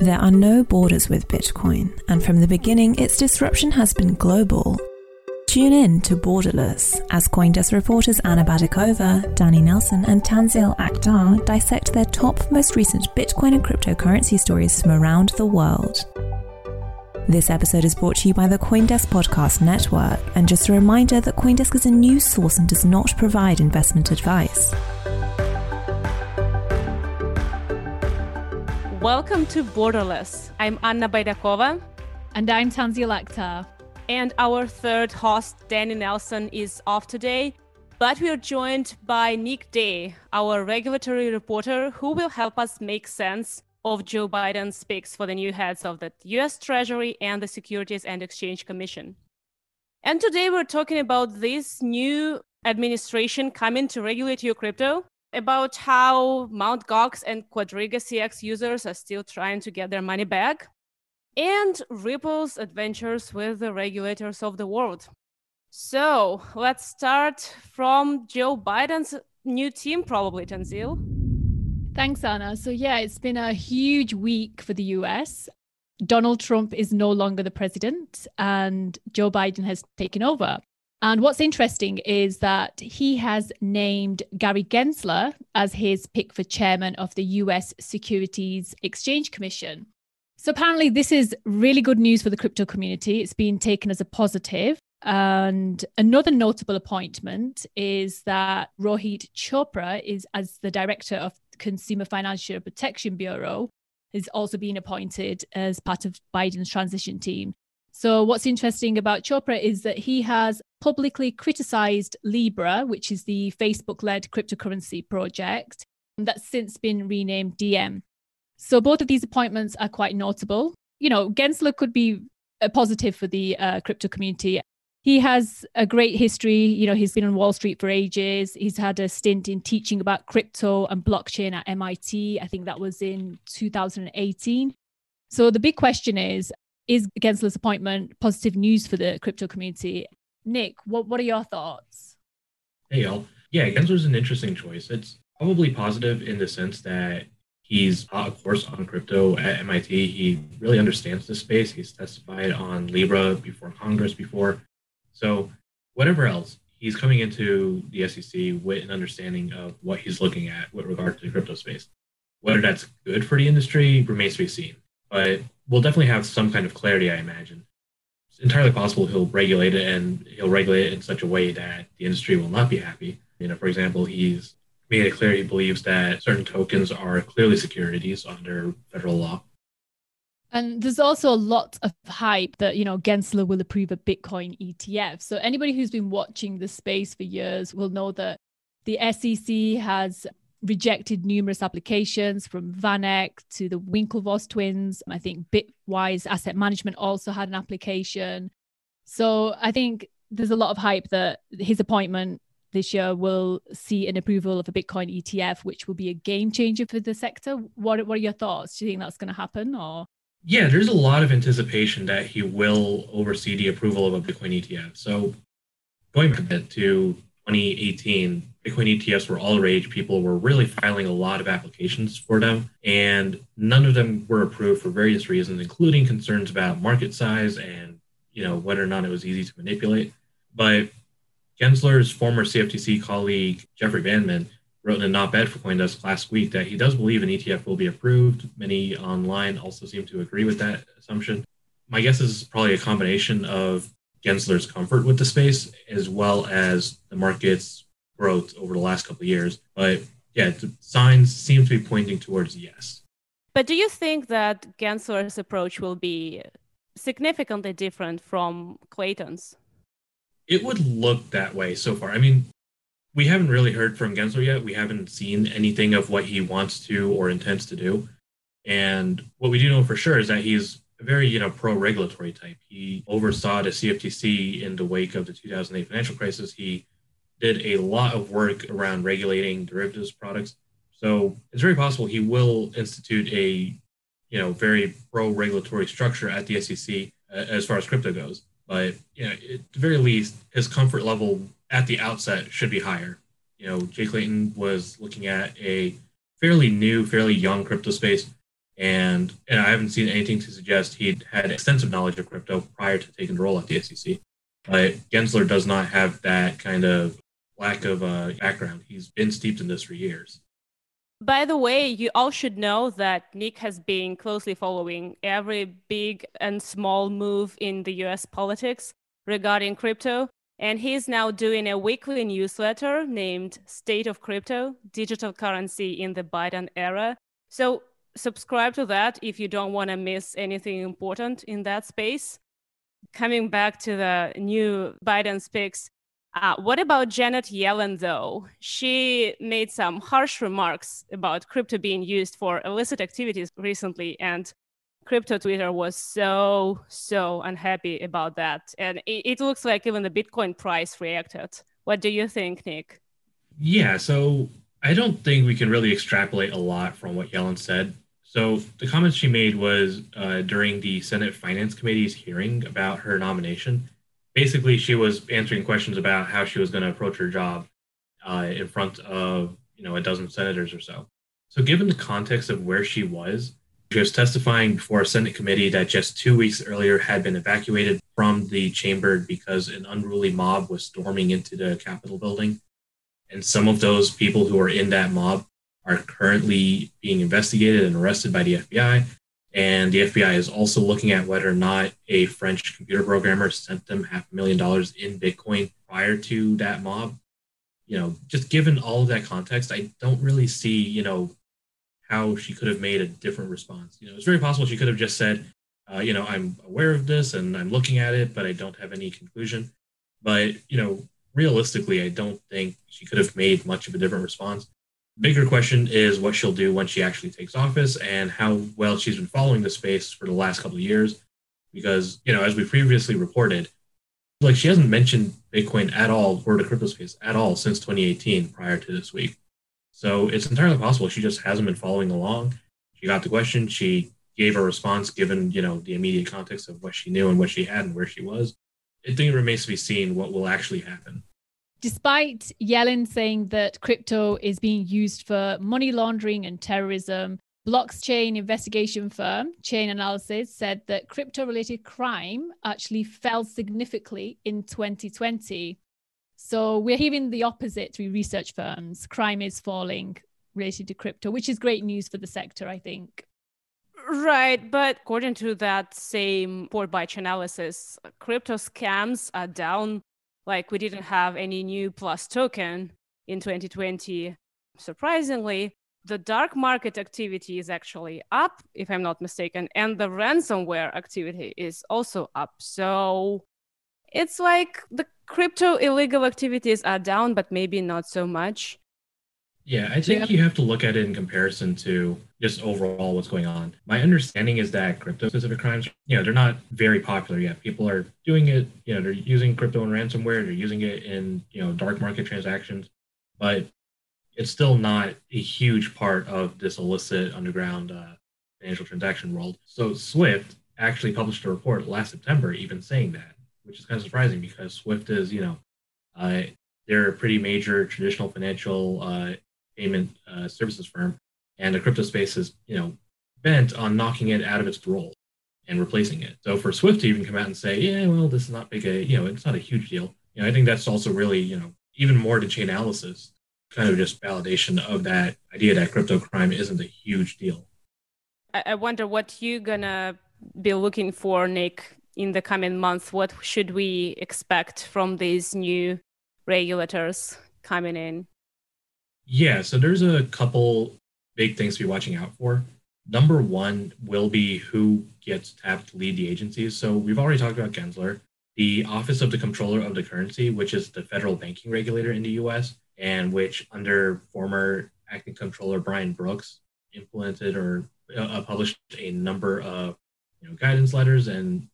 There are no borders with Bitcoin, and from the beginning, its disruption has been global. Tune in to Borderless as Coindesk reporters Anna Baydakova, Danny Nelson, and Tanzil Akhtar dissect their top most recent Bitcoin and cryptocurrency stories from around the world. This episode is brought to you by the Coindesk Podcast Network, and just a reminder that Coindesk is a news source and does not provide investment advice. Welcome to Borderless. I'm Anna Baydakova. And I'm Tanzil Akhtar. And our third host, Danny Nelson, is off today. But we are joined by Nick Day, our regulatory reporter, who will help us make sense of Joe Biden's picks for the new heads of the US Treasury and the Securities and Exchange Commission. And today we're talking about this new administration coming to regulate your crypto about how Mt. Gox and Quadriga CX users are still trying to get their money back, and Ripple's adventures with the regulators of the world. So let's start from Joe Biden's new team, probably, Tanzil. Thanks, Anna. So, yeah, it's been a huge week for the US. Donald Trump is no longer the president, and Joe Biden has taken over. And what's interesting is that he has named Gary Gensler as his pick for chairman of the US Securities Exchange Commission. So apparently, this is really good news for the crypto community. It's been taken as a positive. And another notable appointment is that Rohit Chopra is as the director of Consumer Financial Protection Bureau is also being appointed as part of Biden's transition team. So, what's interesting about Chopra is that he has publicly criticized Libra, which is the Facebook led cryptocurrency project that's since been renamed Diem. So, both of these appointments are quite notable. You know, Gensler could be a positive for the uh, crypto community. He has a great history. You know, he's been on Wall Street for ages. He's had a stint in teaching about crypto and blockchain at MIT. I think that was in 2018. So the big question is is Gensler's appointment positive news for the crypto community? Nick, what, what are your thoughts? Hey, y'all. Yeah, Gensler's an interesting choice. It's probably positive in the sense that he's taught a course on crypto at MIT. He really understands the space. He's testified on Libra before Congress before. So, whatever else, he's coming into the SEC with an understanding of what he's looking at with regard to the crypto space. Whether that's good for the industry remains to be seen but we'll definitely have some kind of clarity, I imagine. Entirely possible he'll regulate it and he'll regulate it in such a way that the industry will not be happy. You know, for example, he's made it clear he believes that certain tokens are clearly securities under federal law. And there's also a lot of hype that, you know, Gensler will approve a Bitcoin ETF. So anybody who's been watching the space for years will know that the SEC has rejected numerous applications from VanEck to the Winklevoss twins. I think Bitwise Asset Management also had an application. So I think there's a lot of hype that his appointment this year will see an approval of a Bitcoin ETF, which will be a game changer for the sector. What, what are your thoughts? Do you think that's going to happen or? Yeah, there's a lot of anticipation that he will oversee the approval of a Bitcoin ETF. So going back to 2018, Bitcoin ETFs were all the rage. People were really filing a lot of applications for them, and none of them were approved for various reasons, including concerns about market size and you know whether or not it was easy to manipulate. But Gensler's former CFTC colleague Jeffrey Bandman wrote in a op-ed for CoinDesk last week that he does believe an ETF will be approved. Many online also seem to agree with that assumption. My guess is probably a combination of Gensler's comfort with the space, as well as the market's growth over the last couple of years. But yeah, the signs seem to be pointing towards yes. But do you think that Gensler's approach will be significantly different from Clayton's? It would look that way so far. I mean, we haven't really heard from Gensler yet. We haven't seen anything of what he wants to or intends to do. And what we do know for sure is that he's a very you know pro-regulatory type. He oversaw the CFTC in the wake of the 2008 financial crisis. He did a lot of work around regulating derivatives products. So it's very possible he will institute a you know very pro-regulatory structure at the SEC uh, as far as crypto goes. But you know, at the very least, his comfort level at the outset should be higher. You know, Jay Clayton was looking at a fairly new, fairly young crypto space And, and I haven't seen anything to suggest he'd had extensive knowledge of crypto prior to taking the role at the SEC. But Gensler does not have that kind of lack of uh, background. He's been steeped in this for years. By the way, you all should know that Nick has been closely following every big and small move in the US politics regarding crypto. And he's now doing a weekly newsletter named State of Crypto Digital Currency in the Biden Era. So subscribe to that if you don't want to miss anything important in that space. Coming back to the new Biden speaks, uh, what about Janet Yellen, though? She made some harsh remarks about crypto being used for illicit activities recently, and crypto Twitter was so, so unhappy about that. And it, it looks like even the Bitcoin price reacted. What do you think, Nick? Yeah, so I don't think we can really extrapolate a lot from what Yellen said. So the comments she made was uh, during the Senate Finance Committee's hearing about her nomination basically she was answering questions about how she was going to approach her job uh, in front of you know a dozen senators or so. So given the context of where she was, she was testifying before a Senate committee that just two weeks earlier had been evacuated from the chamber because an unruly mob was storming into the Capitol building. And some of those people who are in that mob are currently being investigated and arrested by the FBI. And the FBI is also looking at whether or not a French computer programmer sent them half a million dollars in Bitcoin prior to that mob. You know, just given all of that context, I don't really see, you know, how she could have made a different response. You know, it's very possible she could have just said, uh, you know, I'm aware of this and I'm looking at it, but I don't have any conclusion. But, you know, realistically, I don't think she could have made much of a different response bigger question is what she'll do when she actually takes office and how well she's been following the space for the last couple of years. Because, you know, as we previously reported, like she hasn't mentioned Bitcoin at all or the crypto space at all since 2018 prior to this week. So it's entirely possible she just hasn't been following along. She got the question, she gave a response given, you know, the immediate context of what she knew and what she had and where she was. It remains to be seen what will actually happen. Despite Yellen saying that crypto is being used for money laundering and terrorism, blockchain investigation firm Chainalysis said that crypto related crime actually fell significantly in 2020. So we're hearing the opposite through research firms. Crime is falling related to crypto, which is great news for the sector, I think. Right, but according to that same report by Chainalysis, crypto scams are down like we didn't have any new PlusToken in 2020. Surprisingly, the dark market activity is actually up, if I'm not mistaken, and the ransomware activity is also up. So it's like the crypto illegal activities are down, but maybe not so much. Yeah, I think yeah. you have to look at it in comparison to just overall what's going on. My understanding is that crypto specific crimes, you know, they're not very popular yet. People are doing it, you know, they're using crypto and ransomware, they're using it in, you know, dark market transactions, but it's still not a huge part of this illicit underground uh, financial transaction world. So Swift actually published a report last September even saying that, which is kind of surprising because Swift is, you know, uh, they're a pretty major traditional financial uh, payment uh, services firm, and the crypto space is you know bent on knocking it out of its role and replacing it. So for Swift to even come out and say, yeah, well, this is not big a you know it's not a huge deal. You know, I think that's also really you know even more to Chainalysis, kind of just validation of that idea that crypto crime isn't a huge deal. I wonder what you're gonna be looking for, Nick, in the coming months. What should we expect from these new regulators coming in? Yeah, so there's a couple big things to be watching out for. Number one will be who gets tapped to lead the agencies. So we've already talked about Gensler, the Office of the Comptroller of the Currency, which is the federal banking regulator in the US, and which under former acting Comptroller Brian Brooks implemented or uh, published a number of you know, guidance letters and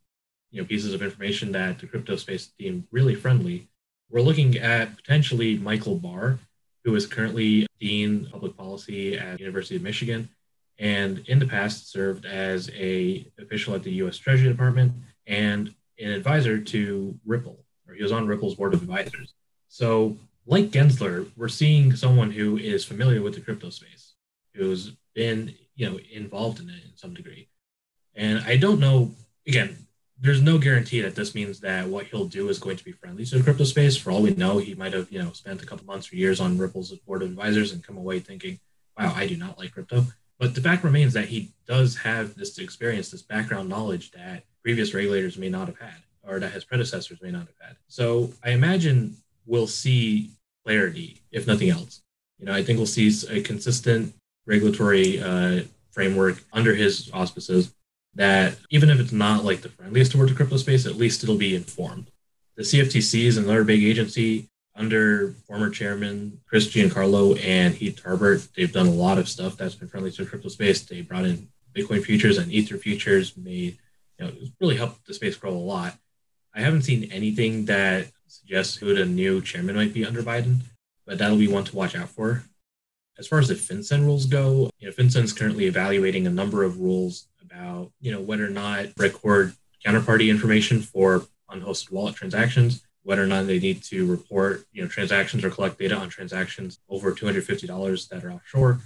you know pieces of information that the crypto space deemed really friendly. We're looking at potentially Michael Barr, who is currently Dean Public Policy at University of Michigan, and in the past served as a official at the U.S. Treasury Department and an advisor to Ripple, or he was on Ripple's board of advisors. So, like Gensler, we're seeing someone who is familiar with the crypto space, who's been you know, involved in it in some degree. And I don't know, again, there's no guarantee that this means that what he'll do is going to be friendly to the crypto space. For all we know, he might have, you know, spent a couple months or years on Ripple's board of advisors and come away thinking, wow, I do not like crypto. But the fact remains that he does have this experience, this background knowledge that previous regulators may not have had, or that his predecessors may not have had. So I imagine we'll see clarity, if nothing else. You know, I think we'll see a consistent regulatory uh, framework under his auspices that even if it's not like the friendliest towards the crypto space, at least it'll be informed. The CFTC is another big agency under former chairman Chris Giancarlo and Heath Tarbert. They've done a lot of stuff that's been friendly to the crypto space. They brought in Bitcoin futures and Ether futures, made you know, really helped the space grow a lot. I haven't seen anything that suggests who the new chairman might be under Biden, but that'll be one to watch out for. As far as the FinCEN rules go, you know, currently evaluating a number of rules about, you know, whether or not record counterparty information for unhosted wallet transactions, whether or not they need to report, you know, transactions or collect data on transactions over $250 that are offshore.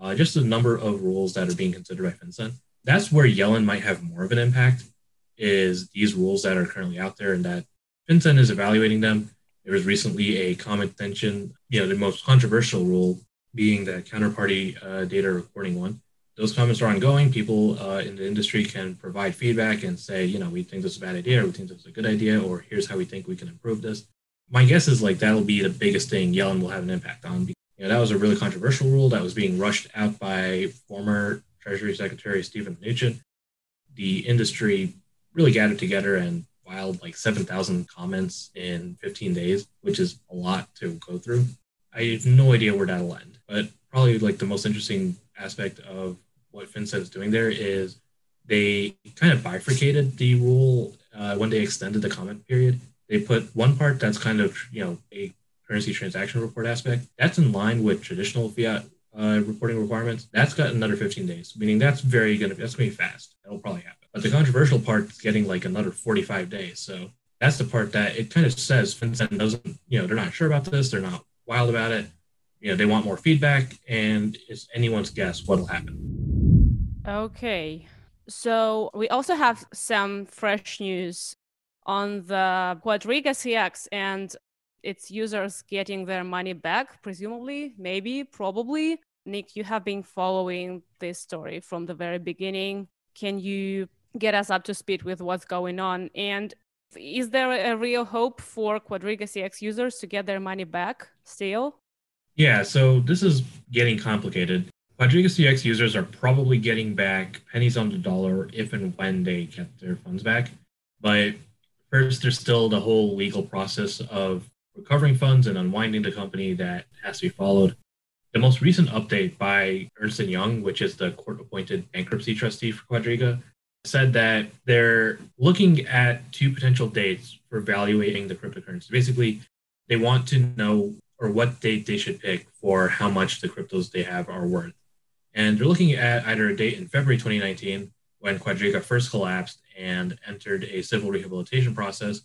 Uh, just a number of rules that are being considered by FinCEN. That's where Yellen might have more of an impact is these rules that are currently out there and that FinCEN is evaluating them. There was recently a comment extension, you know, the most controversial rule being the counterparty uh, data recording one. Those comments are ongoing. People uh, in the industry can provide feedback and say, you know, we think this is a bad idea, or we think this is a good idea, or here's how we think we can improve this. My guess is like that'll be the biggest thing Yellen will have an impact on. You know, that was a really controversial rule that was being rushed out by former Treasury Secretary Stephen Mnuchin. The industry really gathered together and filed like 7,000 comments in 15 days, which is a lot to go through. I have no idea where that'll end, but probably like the most interesting aspect of what FinCEN is doing there is they kind of bifurcated the rule uh, when they extended the comment period. They put one part that's kind of you know a currency transaction report aspect that's in line with traditional fiat uh, reporting requirements. That's got another 15 days, meaning that's very gonna that's gonna be fast. That'll probably happen. But the controversial part is getting like another 45 days. So that's the part that it kind of says FinCEN doesn't, you know, they're not sure about this. They're not wild about it. You know, they want more feedback, and it's anyone's guess what'll happen. Okay. So we also have some fresh news on the Quadriga CX and its users getting their money back, presumably, maybe, probably. Nick, you have been following this story from the very beginning. Can you get us up to speed with what's going on? And is there a real hope for Quadriga CX users to get their money back still? Yeah, so this is getting complicated. Quadriga CX users are probably getting back pennies on the dollar if and when they get their funds back. But first, there's still the whole legal process of recovering funds and unwinding the company that has to be followed. The most recent update by Ernst & Young, which is the court-appointed bankruptcy trustee for Quadriga, said that they're looking at two potential dates for evaluating the cryptocurrency. Basically, they want to know or what date they should pick for how much the cryptos they have are worth. And they're looking at either a date in February 2019 when Quadriga first collapsed and entered a civil rehabilitation process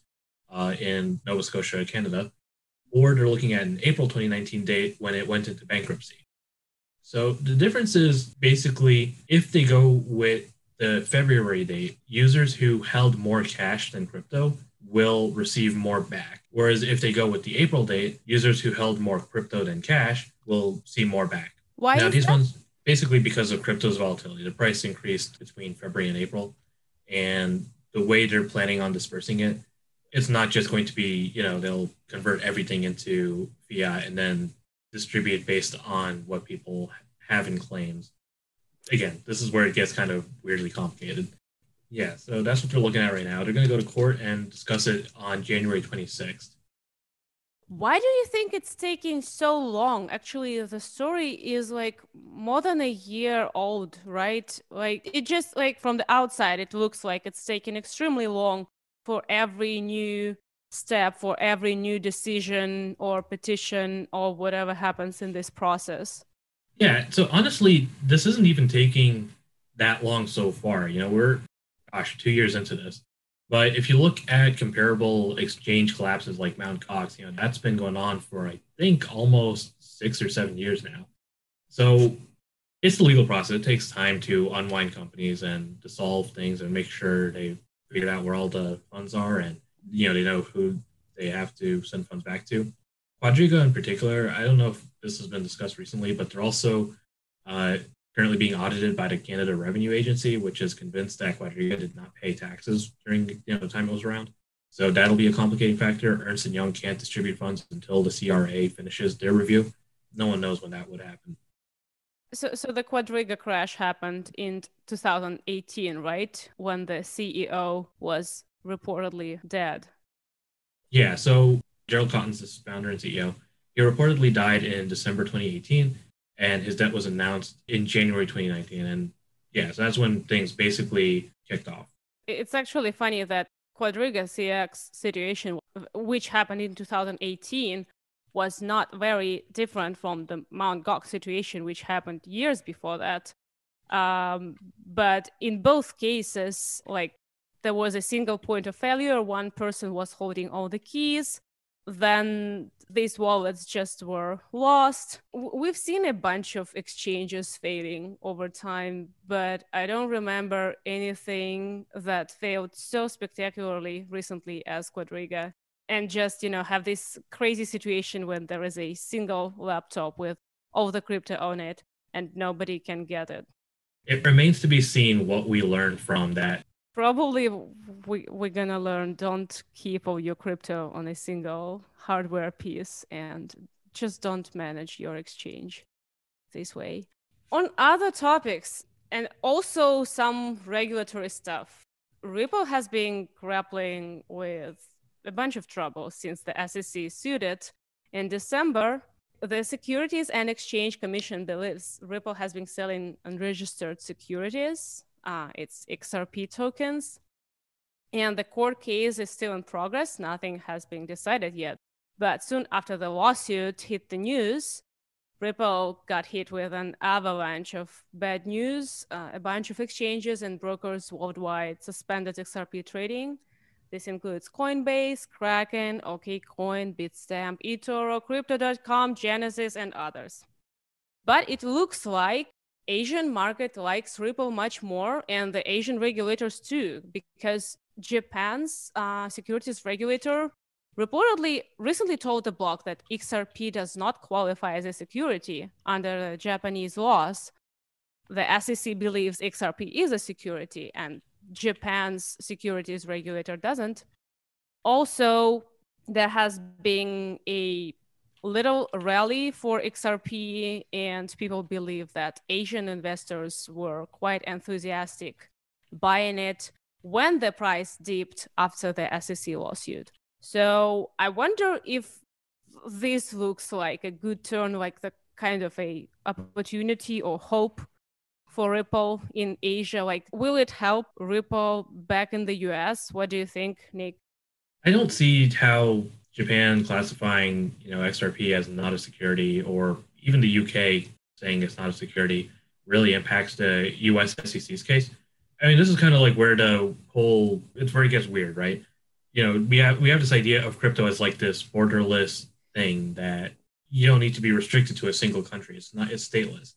uh, in Nova Scotia, Canada, or they're looking at an April 2019 date when it went into bankruptcy. So the difference is basically if they go with the February date, users who held more cash than crypto will receive more back. Whereas if they go with the April date, users who held more crypto than cash will see more back. Why? Now, these that? ones basically because of crypto's volatility. The price increased between February and April. And the way they're planning on dispersing it, it's not just going to be, you know, they'll convert everything into fiat and then distribute based on what people have in claims again, this is where it gets kind of weirdly complicated. Yeah, so that's what they're looking at right now. They're going to go to court and discuss it on January 26th. Why do you think it's taking so long? Actually, the story is like more than a year old, right? Like it just like from the outside, it looks like it's taking extremely long for every new step, for every new decision or petition or whatever happens in this process. Yeah. So honestly, this isn't even taking that long so far. You know, we're, gosh, two years into this. But if you look at comparable exchange collapses like Mount Gox, you know, that's been going on for, I think, almost six or seven years now. So it's the legal process. It takes time to unwind companies and dissolve things and make sure they figure out where all the funds are and you know they know who they have to send funds back to. Quadriga in particular, I don't know if this has been discussed recently, but they're also uh, currently being audited by the Canada Revenue Agency, which is convinced that Quadriga did not pay taxes during you know, the time it was around. So that'll be a complicating factor. Ernst & Young can't distribute funds until the CRA finishes their review. No one knows when that would happen. So, so the Quadriga crash happened in 2018, right? When the CEO was reportedly dead. Yeah. So Gerald Cotten's the founder and CEO. He reportedly died in December 2018, and his death was announced in January 2019. And yeah, so that's when things basically kicked off. It's actually funny that Quadriga CX situation, which happened in 2018, was not very different from the Mount Gox situation, which happened years before that. Um, but in both cases, like there was a single point of failure, one person was holding all the keys, then these wallets just were lost. We've seen a bunch of exchanges failing over time, but I don't remember anything that failed so spectacularly recently as Quadriga. And just, you know, have this crazy situation when there is a single laptop with all the crypto on it and nobody can get it. It remains to be seen what we learn from that probably we, we're gonna learn don't keep all your crypto on a single hardware piece and just don't manage your exchange this way. On other topics and also some regulatory stuff ripple has been grappling with a bunch of trouble since the sec sued it. In december the Securities and Exchange Commission believes Ripple has been selling unregistered securities uh, its XRP tokens. And the court case is still in progress. Nothing has been decided yet. But soon after the lawsuit hit the news, Ripple got hit with an avalanche of bad news. Uh, a bunch of exchanges and brokers worldwide suspended XRP trading. This includes Coinbase, Kraken, OKCoin, Bitstamp, eToro, Crypto.com, Genesis, and others. But it looks like Asian market likes Ripple much more, and the Asian regulators too, because Japan's uh, securities regulator reportedly recently told the block that XRP does not qualify as a security under Japanese laws. The SEC believes XRP is a security, and Japan's securities regulator doesn't. Also, there has been a little rally for XRP, and people believe that Asian investors were quite enthusiastic buying it when the price dipped after the SEC lawsuit. So I wonder if this looks like a good turn, like the kind of a opportunity or hope for Ripple in Asia. Like, will it help Ripple back in the US? What do you think, Nick? I don't see how Japan classifying you know XRP as not a security, or even the UK saying it's not a security, really impacts the US SEC's case. I mean, this is kind of like where the whole it's where it gets weird, right? You know, we have we have this idea of crypto as like this borderless thing that you don't need to be restricted to a single country. It's not it's stateless,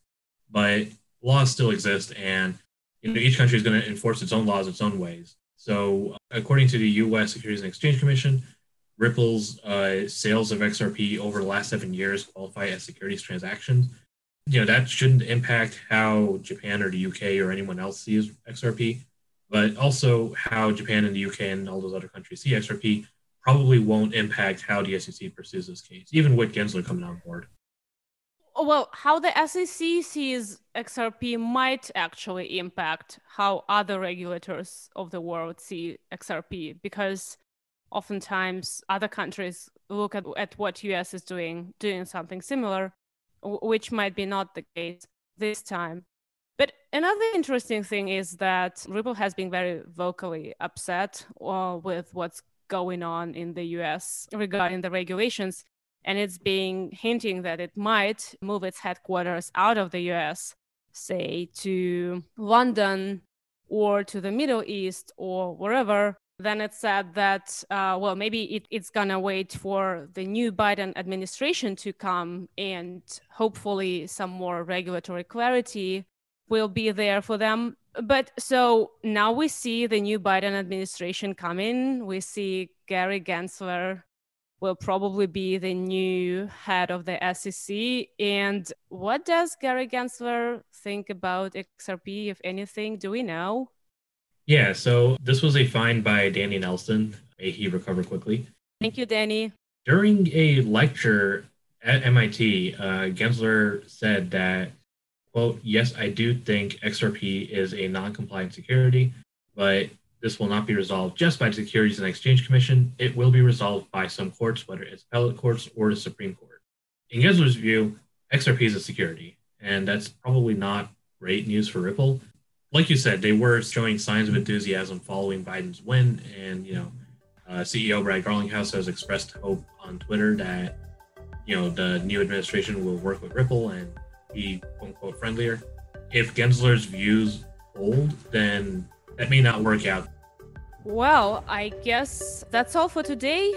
but laws still exist, and you know each country is going to enforce its own laws its own ways. So, according to the U.S. Securities and Exchange Commission, Ripple's uh, sales of XRP over the last seven years qualify as securities transactions. You know, that shouldn't impact how Japan or the UK or anyone else sees XRP, but also how Japan and the UK and all those other countries see XRP probably won't impact how the SEC pursues this case, even with Gensler coming on board. Well, how the SEC sees XRP might actually impact how other regulators of the world see XRP because oftentimes other countries look at, at what us is doing doing something similar which might be not the case this time. But another interesting thing is that ripple has been very vocally upset uh, with what's going on in the us regarding the regulations and it's being hinting that it might move its headquarters out of the us say to london or to the middle east or wherever then it said that, uh, well, maybe it, it's going to wait for the new Biden administration to come and hopefully some more regulatory clarity will be there for them. But so now we see the new Biden administration coming. We see Gary Gensler will probably be the new head of the SEC. And what does Gary Gensler think about XRP, if anything? Do we know? Yeah, so this was a find by Danny Nelson. May he recover quickly. Thank you, Danny. During a lecture at MIT, uh, Gensler said that, quote, yes, I do think XRP is a non compliant security, but this will not be resolved just by the Securities and Exchange Commission. It will be resolved by some courts, whether it's appellate courts or the Supreme Court. In Gensler's view, XRP is a security, and that's probably not great news for Ripple like you said, they were showing signs of enthusiasm following Biden's win, and you know, uh, CEO Brad Garlinghouse has expressed hope on Twitter that you know the new administration will work with Ripple and be quote unquote friendlier. If Gensler's views hold, then that may not work out. Well, I guess that's all for today.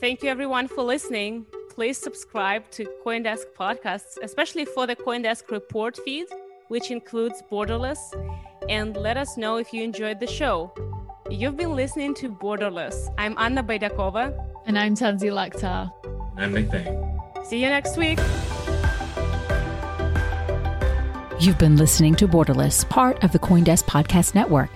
Thank you everyone for listening. Please subscribe to CoinDesk podcasts, especially for the CoinDesk report feed which includes Borderless, and let us know if you enjoyed the show. You've been listening to Borderless. I'm Anna Baydakova. And I'm Tanzil Akhtar. I'm Nick Day. See you next week. You've been listening to Borderless, part of the Coindesk Podcast Network.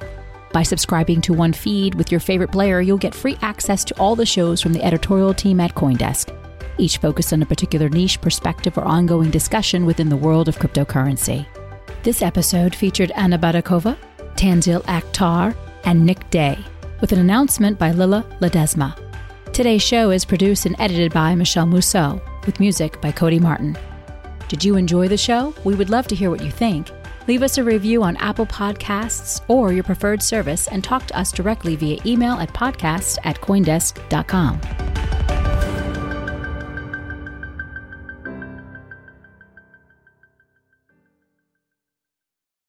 By subscribing to one feed with your favorite player, you'll get free access to all the shows from the editorial team at Coindesk, each focused on a particular niche, perspective, or ongoing discussion within the world of cryptocurrency. This episode featured Anna Baydakova, Tanzil Akhtar, and Nick Day, with an announcement by Lila Ledesma. Today's show is produced and edited by Michelle Mousseau, with music by Cody Martin. Did you enjoy the show? We would love to hear what you think. Leave us a review on Apple Podcasts or your preferred service and talk to us directly via email at podcast at coindesk.com.